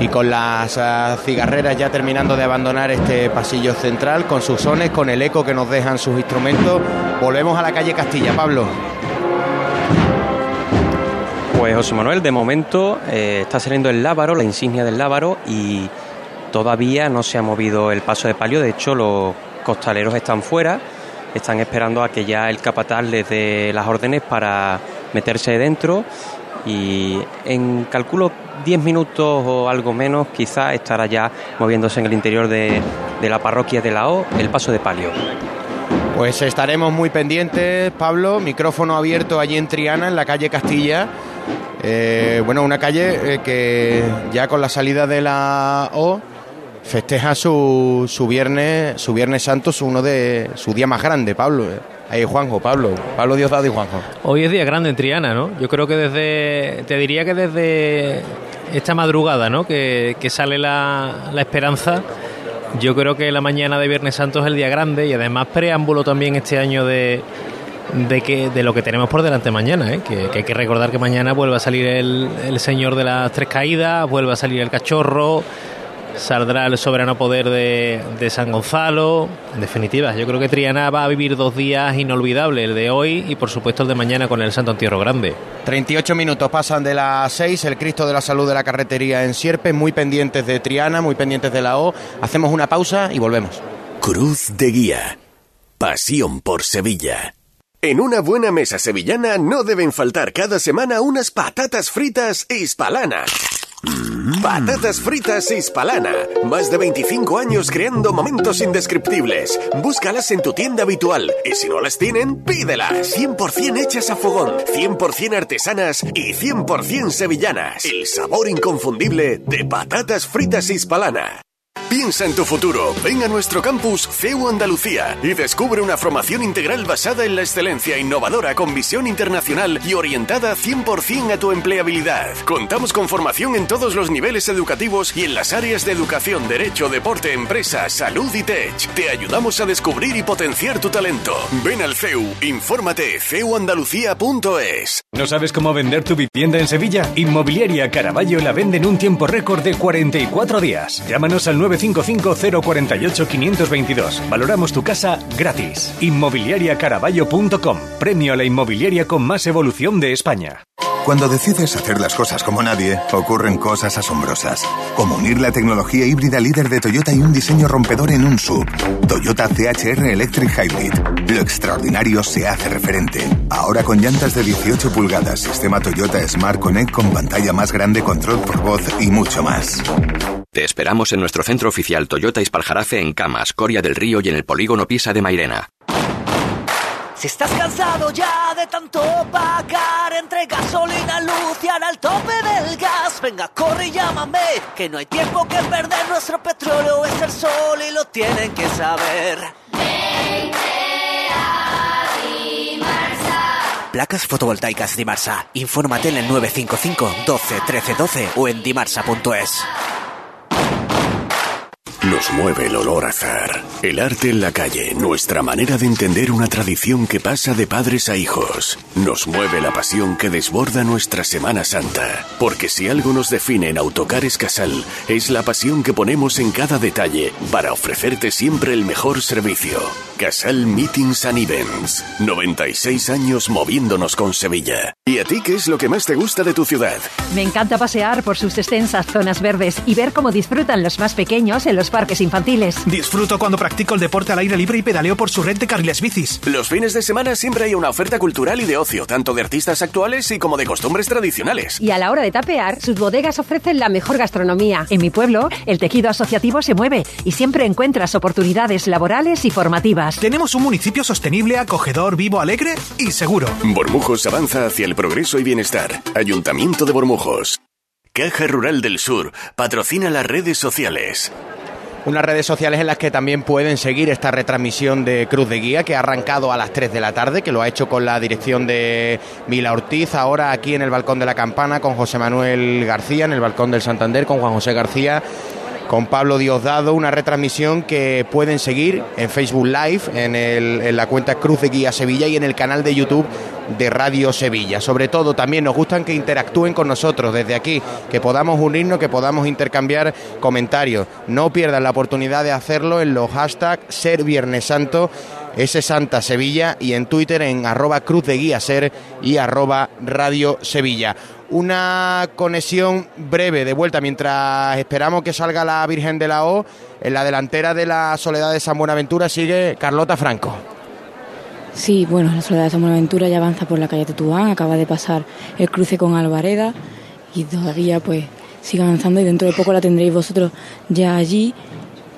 Y con las ah, cigarreras ya terminando de abandonar este pasillo central, con sus sones, con el eco que nos dejan sus instrumentos, volvemos a la calle Castilla, Pablo. Pues José Manuel, de momento eh, está saliendo el lábaro, la insignia del lábaro, y todavía no se ha movido el paso de palio. De hecho, los costaleros están fuera, están esperando a que ya el capataz les dé las órdenes para meterse dentro. Y en calculo 10 minutos o algo menos, quizá estará ya moviéndose en el interior de, la parroquia de la O el paso de palio. Pues estaremos muy pendientes, Pablo. Micrófono abierto allí en Triana, en la calle Castilla. Eh, bueno, una calle eh, que ya con la salida de la O festeja su, su viernes su viernes santo, su uno de su día más grande, Pablo. Ahí Juanjo, Pablo, Pablo Diosdado y Juanjo. Hoy es día grande en Triana, ¿no? Yo creo que desde, te diría que desde esta madrugada, ¿no? Que, que sale la, la esperanza. Yo creo que la mañana de Viernes Santo es el día grande y además preámbulo también este año de, de, que, de lo que tenemos por delante mañana, ¿eh? que, que hay que recordar que mañana vuelve a salir el, el Señor de las Tres Caídas, vuelve a salir el Cachorro, saldrá el soberano poder de, de, San Gonzalo. En definitiva, yo creo que Triana va a vivir dos días inolvidables, el de hoy y por supuesto el de mañana con el Santo Entierro Grande. 38 minutos pasan de las 6, el Cristo de la Salud de la Carretería en Sierpe, muy pendientes de Triana, muy pendientes de la O. Hacemos una pausa y volvemos. Cruz de Guía. Pasión por Sevilla. En una buena mesa sevillana no deben faltar cada semana unas patatas fritas hispalanas. Patatas fritas Hispalana. Más de 25 años creando momentos indescriptibles. Búscalas en tu tienda habitual. Y si no las tienen, pídelas. 100% hechas a fogón, 100% artesanas y 100% sevillanas. El sabor inconfundible de patatas fritas Hispalana. Piensa en tu futuro. Ven a nuestro campus CEU Andalucía y descubre una formación integral basada en la excelencia innovadora con visión internacional y orientada 100% a tu empleabilidad. Contamos con formación en todos los niveles educativos y en las áreas de educación, derecho, deporte, empresa, salud y tech. Te ayudamos a descubrir y potenciar tu talento. Ven al CEU, infórmate ceuandalucía.es. ¿No sabes cómo vender tu vivienda en Sevilla? Inmobiliaria Caraballo la vende en un tiempo récord de 44 días. Llámanos al 9 955-048-522. Valoramos tu casa gratis. Inmobiliariacaraballo.com. Premio a la inmobiliaria con más evolución de España. Cuando decides hacer las cosas como nadie, ocurren cosas asombrosas. Como unir la tecnología híbrida líder de Toyota y un diseño rompedor en un sub. Toyota CHR Electric Hybrid. Lo extraordinario se hace referente. Ahora con llantas de 18 pulgadas, sistema Toyota Smart Connect con pantalla más grande, control por voz y mucho más. Te esperamos en nuestro centro oficial Toyota Ispaljarafe en Camas, Coria del Río y en el polígono Pisa de Mairena. Si estás cansado ya de tanto pagar entre gasolina, luz y al tope del gas, venga, corre y llámame, que no hay tiempo que perder, nuestro petróleo es el sol y lo tienen que saber. Placas fotovoltaicas Dimarsa. Infórmate en el 955 12 13 12 o en dimarsa.es. Nos mueve el olor azar. El arte en la calle, nuestra manera de entender una tradición que pasa de padres a hijos. Nos mueve la pasión que desborda nuestra Semana Santa. Porque si algo nos define en Autocares Casal, es la pasión que ponemos en cada detalle para ofrecerte siempre el mejor servicio. Casal Meetings and Events. 96 años moviéndonos con Sevilla. ¿Y a ti qué es lo que más te gusta de tu ciudad? Me encanta pasear por sus extensas zonas verdes y ver cómo disfrutan los más pequeños en los parques infantiles. Disfruto cuando practico el deporte al aire libre y pedaleo por su red de carriles bicis. Los fines de semana siempre hay una oferta cultural y de ocio, tanto de artistas actuales y como de costumbres tradicionales. Y a la hora de tapear, sus bodegas ofrecen la mejor gastronomía. En mi pueblo, el tejido asociativo se mueve y siempre encuentras oportunidades laborales y formativas. Tenemos un municipio sostenible, acogedor, vivo, alegre y seguro. Bormujos avanza hacia el progreso y bienestar. Ayuntamiento de Bormujos. Caja Rural del Sur patrocina las redes sociales. Unas redes sociales en las que también pueden seguir esta retransmisión de Cruz de Guía que ha arrancado a las 3 de la tarde, que lo ha hecho con la dirección de Mila Ortiz, ahora aquí en el Balcón de la Campana con José Manuel García, en el Balcón del Santander con Juan José García con Pablo Diosdado, una retransmisión que pueden seguir en Facebook Live, en, la cuenta Cruz de Guía Sevilla y en el canal de YouTube de Radio Sevilla. Sobre todo también nos gustan que interactúen con nosotros desde aquí, que podamos unirnos, que podamos intercambiar comentarios. No pierdan la oportunidad de hacerlo en los hashtags Ser Viernes Santo, S Santa Sevilla y en Twitter en arroba Cruz de Guía Ser y arroba Radio Sevilla una conexión breve de vuelta mientras esperamos que salga la Virgen de la O. En la delantera de la Soledad de San Buenaventura sigue Carlota Franco. Sí, bueno, la Soledad de San Buenaventura ya avanza por la calle Tetuán, acaba de pasar el cruce con Alvareda y todavía pues sigue avanzando y dentro de poco la tendréis vosotros ya allí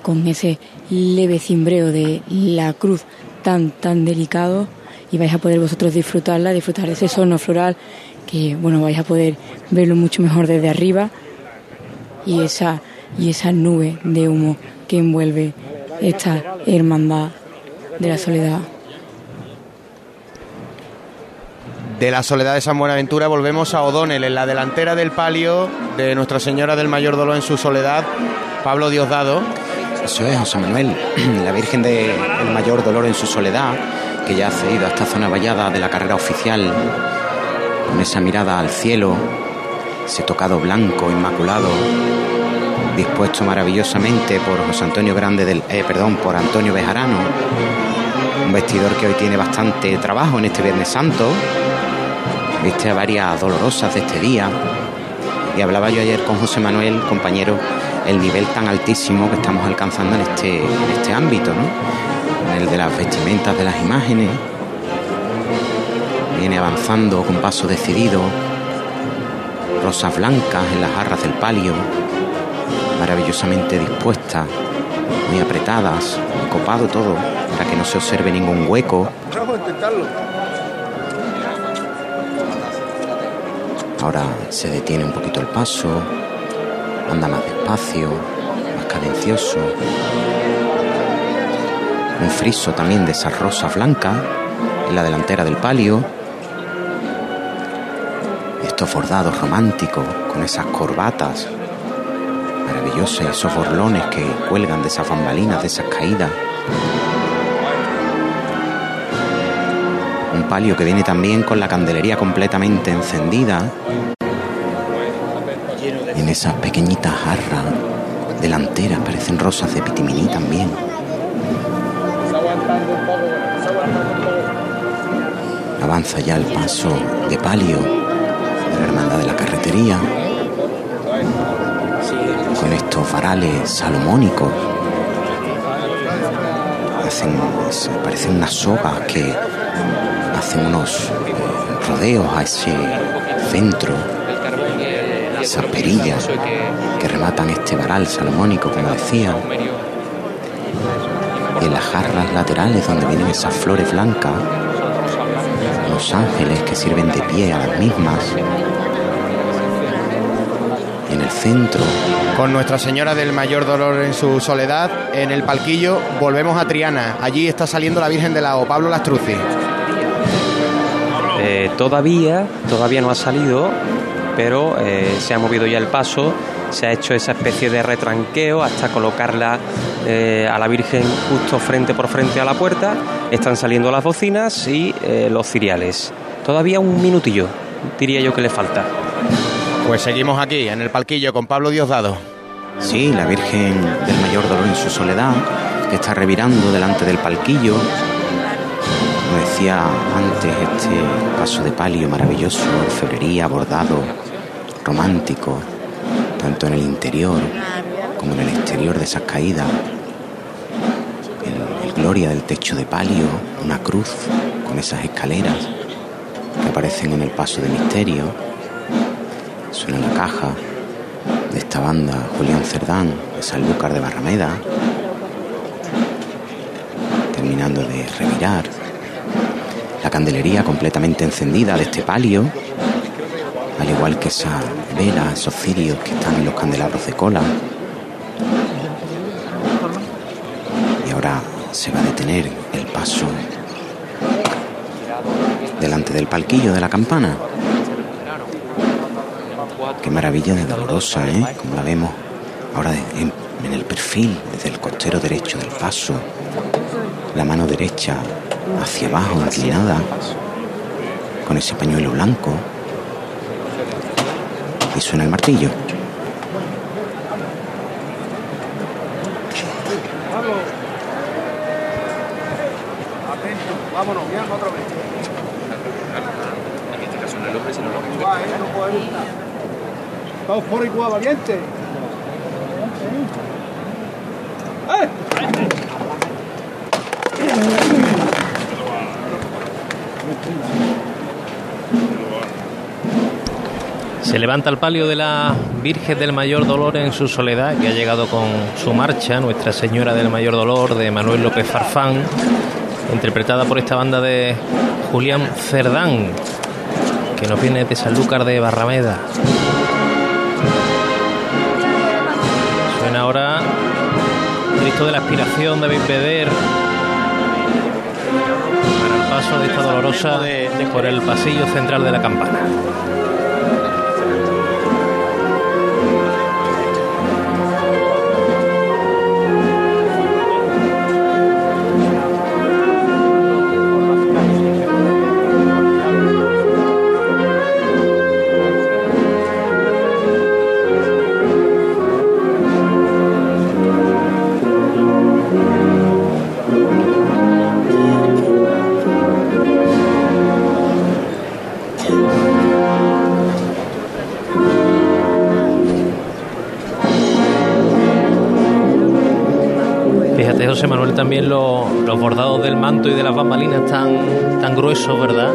con ese leve cimbreo de la cruz tan tan delicado y vais a poder vosotros disfrutarla, disfrutar de ese sono floral que bueno vais a poder verlo mucho mejor desde arriba y esa y esa nube de humo que envuelve esta hermandad de la soledad. De la soledad de San Buenaventura volvemos a O'Donnell en la delantera del palio de Nuestra Señora del Mayor Dolor en su soledad, Pablo Diosdado. Eso es, José Manuel, la Virgen del Mayor Dolor en su soledad, que ya ha cedido a esta zona vallada de la carrera oficial con esa mirada al cielo, ese tocado blanco, inmaculado, dispuesto maravillosamente por José Antonio Grande del, eh, perdón, por Antonio Bejarano, un vestidor que hoy tiene bastante trabajo en este Viernes Santo, viste a varias dolorosas de este día. Y hablaba yo ayer con José Manuel, compañero, el nivel tan altísimo que estamos alcanzando en este, en este ámbito, ¿no? El de las vestimentas de las imágenes, viene avanzando con paso decidido, rosas blancas en las jarras del palio, maravillosamente dispuestas, muy apretadas, copado todo, para que no se observe ningún hueco. Vamos a intentarlo. Ahora se detiene un poquito el paso, anda más despacio, más cadencioso. Un friso también de esas rosas blancas en la delantera del palio estos bordados románticos con esas corbatas maravillosas, esos borlones que cuelgan de esas bambalinas, de esas caídas. Un palio que viene también con la candelería completamente encendida. Y en esas pequeñitas jarras delanteras parecen rosas de pitiminí también. Avanza ya el paso de palio hermandad de la carretería con estos varales salomónicos. Hacen, parecen unas sogas que hacen unos eh, rodeos a ese centro, esas perillas que rematan este varal salomónico, como decía. Y en las jarras laterales donde vienen esas flores blancas, los ángeles que sirven de pie a las mismas. Centro, Con Nuestra Señora del Mayor Dolor en su soledad, en el palquillo, volvemos a Triana. Allí está saliendo la Virgen de la O, Pablo Lastruzzi. Eh, todavía, todavía no ha salido, pero eh, se ha movido ya el paso, se ha hecho esa especie de retranqueo hasta colocarla eh, a la Virgen justo frente por frente a la puerta. Están saliendo las bocinas y eh, los ciriales. Todavía un minutillo, diría yo que le falta. Pues seguimos aquí, en el palquillo, con Pablo Diosdado. Sí, la Virgen del Mayor Dolor en su soledad, que está revirando delante del palquillo. Como decía antes, este paso de palio maravilloso, orfebrería, bordado, romántico, tanto en el interior como en el exterior de esas caídas. El, el gloria del techo de palio, una cruz con esas escaleras que aparecen en el paso de misterio. Suena la caja de esta banda Julián Cerdán, de Sanlúcar de Barrameda, terminando de revirar. La candelería completamente encendida de este palio, al igual que esa vela, esos cirios que están en los candelabros de cola. Y ahora se va a detener el paso delante del palquillo de la campana. Qué maravilla de dolorosa, ¿eh? Como la vemos ahora en, el perfil, desde el costero derecho del paso. La mano derecha hacia abajo, inclinada, con ese pañuelo blanco. Y suena el martillo. Vámonos, otra vez. En este caso no el hombre, sino los Igual, ¿eh? No podemos. Todos por igual, valiente. ¡Eh! Se levanta el palio de la Virgen del Mayor Dolor en su soledad, que ha llegado con su marcha, Nuestra Señora del Mayor Dolor, de Manuel López Farfán, interpretada por esta banda de Julián Cerdán, que nos viene de Sanlúcar de Barrameda. Cristo de la Aspiración de Beder para el paso de esta dolorosa por el pasillo central de la campana. También lo- los bordados del manto y de las bambalinas tan, tan gruesos, ¿verdad?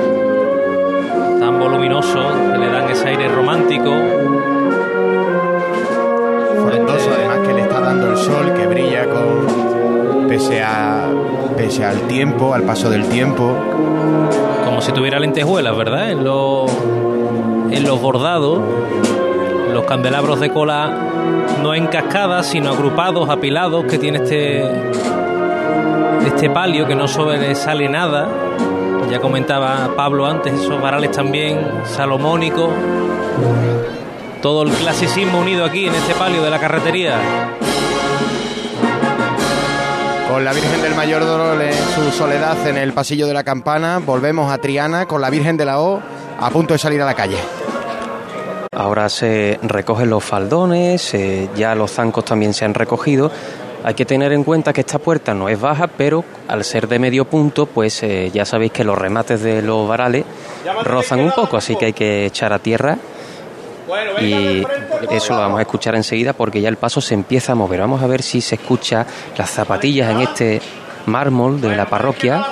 Tan voluminosos, que le dan ese aire romántico. Frondoso, además, que le está dando el sol, que brilla con. pese a. pese al tiempo, al paso del tiempo. Como si tuviera lentejuelas, ¿verdad? En los, en los bordados, los candelabros de cola no en cascadas, sino agrupados, apilados, que tiene este, este palio que no sobresale nada. Ya comentaba Pablo antes, esos varales también salomónicos. Todo el clasicismo unido aquí en este palio de la carretería. Con la Virgen del Mayor Dolor en su soledad en el pasillo de la campana, volvemos a Triana con la Virgen de la O a punto de salir a la calle. Ahora se recogen los faldones, eh, ya los zancos también se han recogido. Hay que tener en cuenta que esta puerta no es baja, pero al ser de medio punto, pues eh, ya sabéis que los remates de los varales rozan un poco, así que hay que echar a tierra. Y eso lo vamos a escuchar enseguida porque ya el paso se empieza a mover. Vamos a ver si se escucha las zapatillas en este mármol de la parroquia.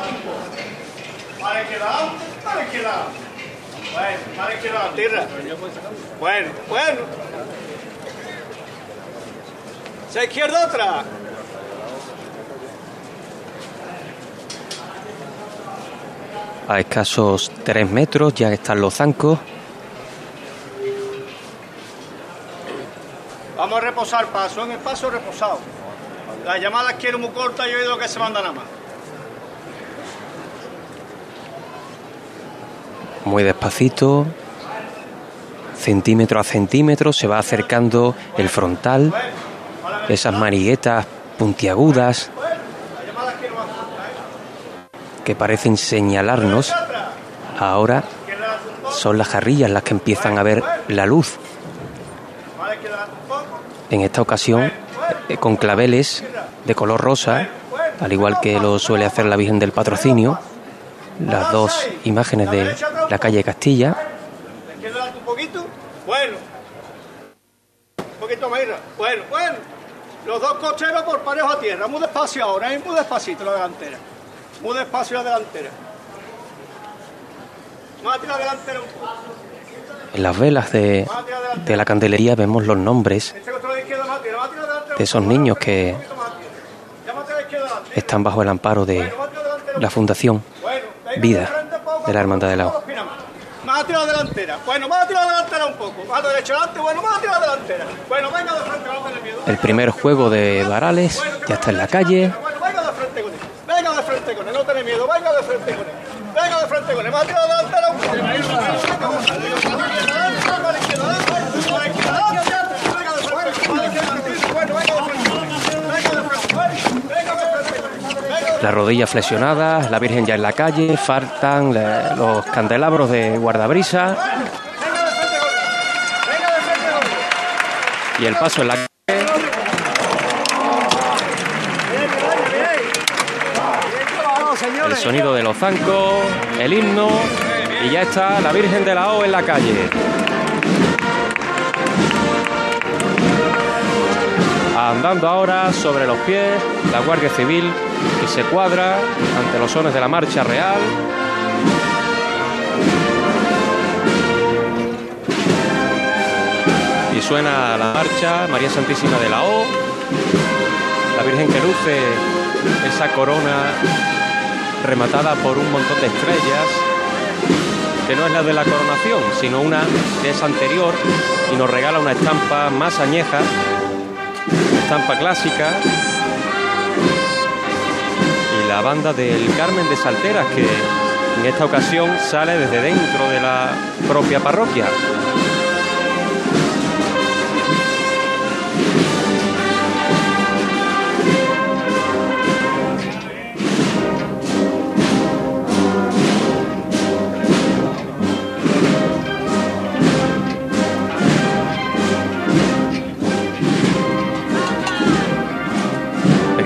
Bueno, bueno. ¿Se izquierda otra? A escasos tres metros ya están los zancos. Vamos a reposar paso, en el paso reposado. Las llamadas quiero muy cortas y he oído que se manda nada más. Muy despacito, centímetro a centímetro, se va acercando el frontal, esas maniguetas puntiagudas que parecen señalarnos. Ahora son las jarrillas las que empiezan a ver la luz. En esta ocasión eh, con claveles de color rosa, al igual que lo suele hacer la Virgen del Patrocinio. Las dos imágenes de la calle Castilla. Bueno. Un poquito más. Bueno, bueno. Los dos cocheros por parejo a tierra. Muy despacio ahora, ¿eh? muy despacito la delantera. Muy despacio la delantera. Más la delantera un poco. En las velas de, de la candelería vemos los nombres Este de esos niños que están bajo el amparo de la Fundación Vida de la Hermandad de la O. Más a tirar delantera. Bueno, más a tirar delantera un poco. Más a derecha adelante. Bueno, más a tirar delantera. Bueno, venga de frente, no tenés miedo. El primer juego de varales ya está en la calle. Bueno, venga de frente con él. Venga de frente con él, no tenés miedo. Venga de frente con él. Venga de frente con él. Más a tirar delantera un poco. Las rodillas flexionadas, la Virgen ya en la calle, faltan los candelabros de guardabrisa. Y el paso en la calle. El sonido de los zancos, el himno y ya está la Virgen de la O en la calle. Andando ahora sobre los pies la Guardia Civil que se cuadra ante los sones de la marcha real. Y suena la marcha María Santísima de la O, la Virgen que luce esa corona rematada por un montón de estrellas, que no es la de la coronación, sino una que es anterior y nos regala una estampa más añeja, estampa clásica, la banda del Carmen de Salteras, que en esta ocasión sale desde dentro de la propia parroquia.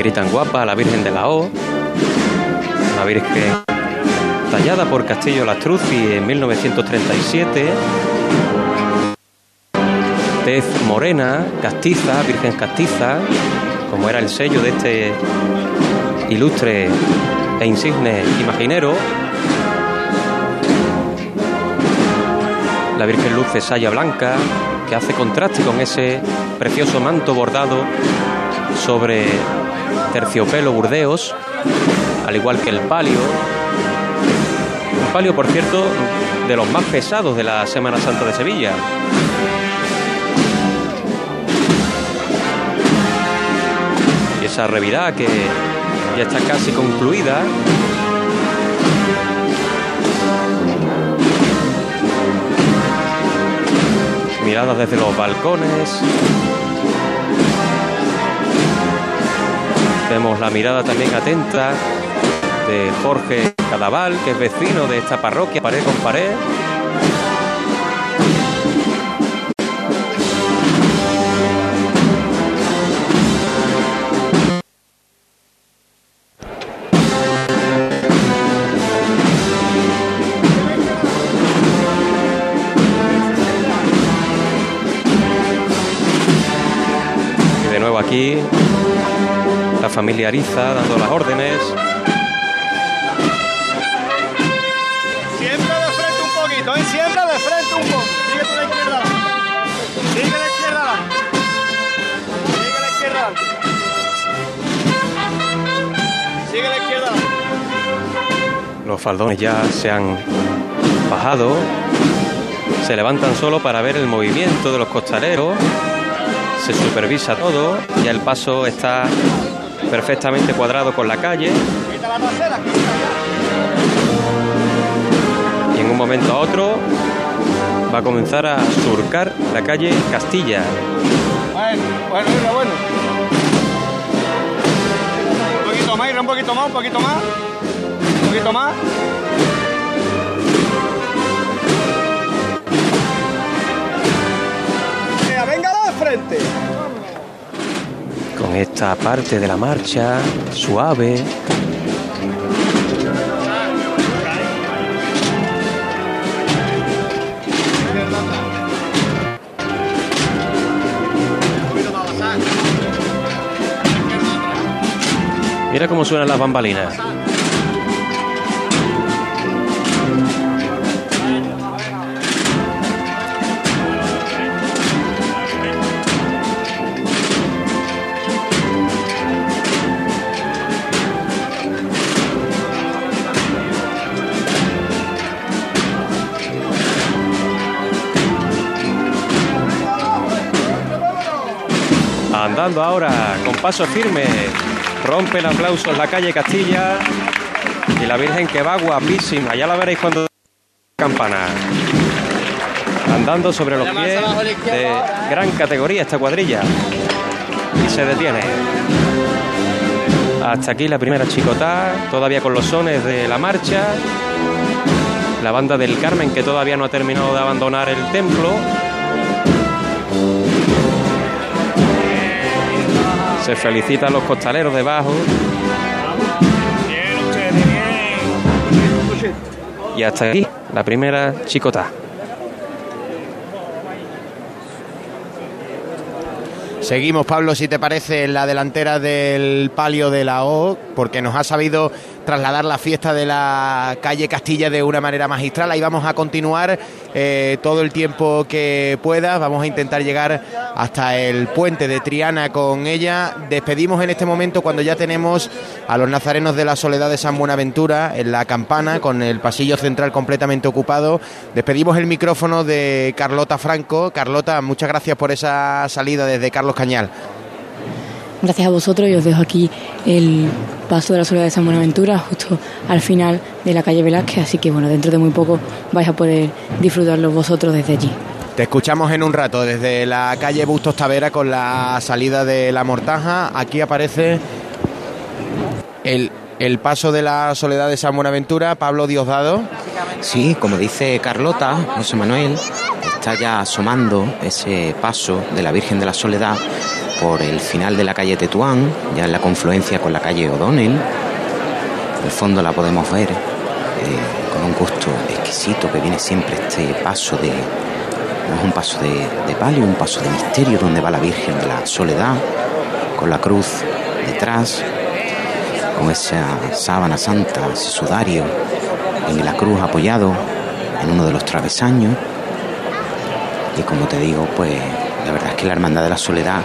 Gritan guapa a la Virgen de la O, una Virgen tallada por Castillo Lastruzzi en 1937. Tez morena, castiza, Virgen castiza, como era el sello de este ilustre e insigne imaginero. La Virgen luce saya blanca, que hace contraste con ese precioso manto bordado sobre terciopelo burdeos, al igual que el palio. Un palio, por cierto, de los más pesados de la Semana Santa de Sevilla. Y esa revirá que ya está casi concluida. Miradas desde los balcones. Vemos la mirada también atenta de Jorge Cadaval, que es vecino de esta parroquia, pared con pared. familiariza dando las órdenes. Los faldones ya se han bajado. Se levantan solo para ver el movimiento de los costaleros. Se supervisa todo. Ya el paso está perfectamente cuadrado con la calle. Y en un momento a otro va a comenzar a surcar la calle Castilla. Un poquito más, un poquito más, un poquito más. Un poquito más. Venga, venga de frente. Con esta parte de la marcha suave. Mira cómo suenan las bambalinas. Ahora con paso firme. Rompe el aplauso en la calle Castilla. Y la Virgen que va guapísima. Ya la veréis cuando campana. Andando sobre los pies de gran categoría esta cuadrilla. Y se detiene. Hasta aquí la primera chicotá, todavía con los sones de la marcha. La banda del Carmen que todavía no ha terminado de abandonar el templo. Se felicitan los costaleros debajo. Y hasta aquí la primera chicotá. Seguimos, Pablo, si te parece, en la delantera del palio de la O, porque nos ha sabido trasladar la fiesta de la calle Castilla de una manera magistral. Ahí vamos a continuar eh, todo el tiempo que pueda. Vamos a intentar llegar hasta el puente de Triana con ella. Despedimos en este momento cuando ya tenemos a los nazarenos de la Soledad de San Buenaventura en la campana, con el pasillo central completamente ocupado. Despedimos el micrófono de Carlota Franco. Carlota, muchas gracias por esa salida desde Carlos Cañal. Gracias a vosotros y os dejo aquí el paso de la Soledad de San Buenaventura justo al final de la calle Velázquez, así que bueno, dentro de muy poco vais a poder disfrutarlo vosotros desde allí. Te escuchamos en un rato desde la calle Bustos Tavera con la salida de la Mortaja. Aquí aparece el, el paso de la Soledad de San Buenaventura, Pablo Diosdado. Sí, como dice Carlota, José Manuel, está ya asomando ese paso de la Virgen de la Soledad por el final de la calle Tetuán, ya en la confluencia con la calle O'Donnell. El fondo la podemos ver eh, con un gusto exquisito que viene siempre este paso de. No es un paso de, de palio, un paso de misterio donde va la Virgen de la Soledad, con la cruz detrás, con esa sábana santa, ese sudario, en la cruz apoyado en uno de los travesaños. Y como te digo, pues la verdad es que la Hermandad de la Soledad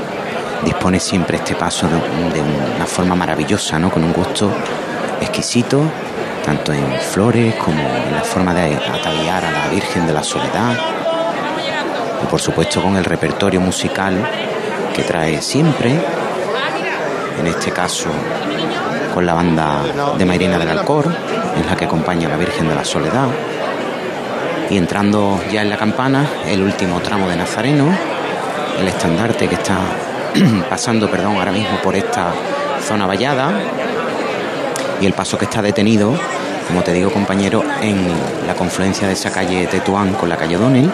dispone siempre este paso de, de una forma maravillosa, ¿no? Con un gusto exquisito, tanto en flores como en la forma de ataviar a la Virgen de la Soledad. Y por supuesto con el repertorio musical que trae siempre, en este caso con la banda de Mairena del Alcor, es la que acompaña a la Virgen de la Soledad. Y entrando ya en la campana, el último tramo de Nazareno, el estandarte que está pasando, perdón, ahora mismo por esta zona vallada y el paso que está detenido, como te digo compañero, en la confluencia de esa calle Tetuán con la calle O'Donnell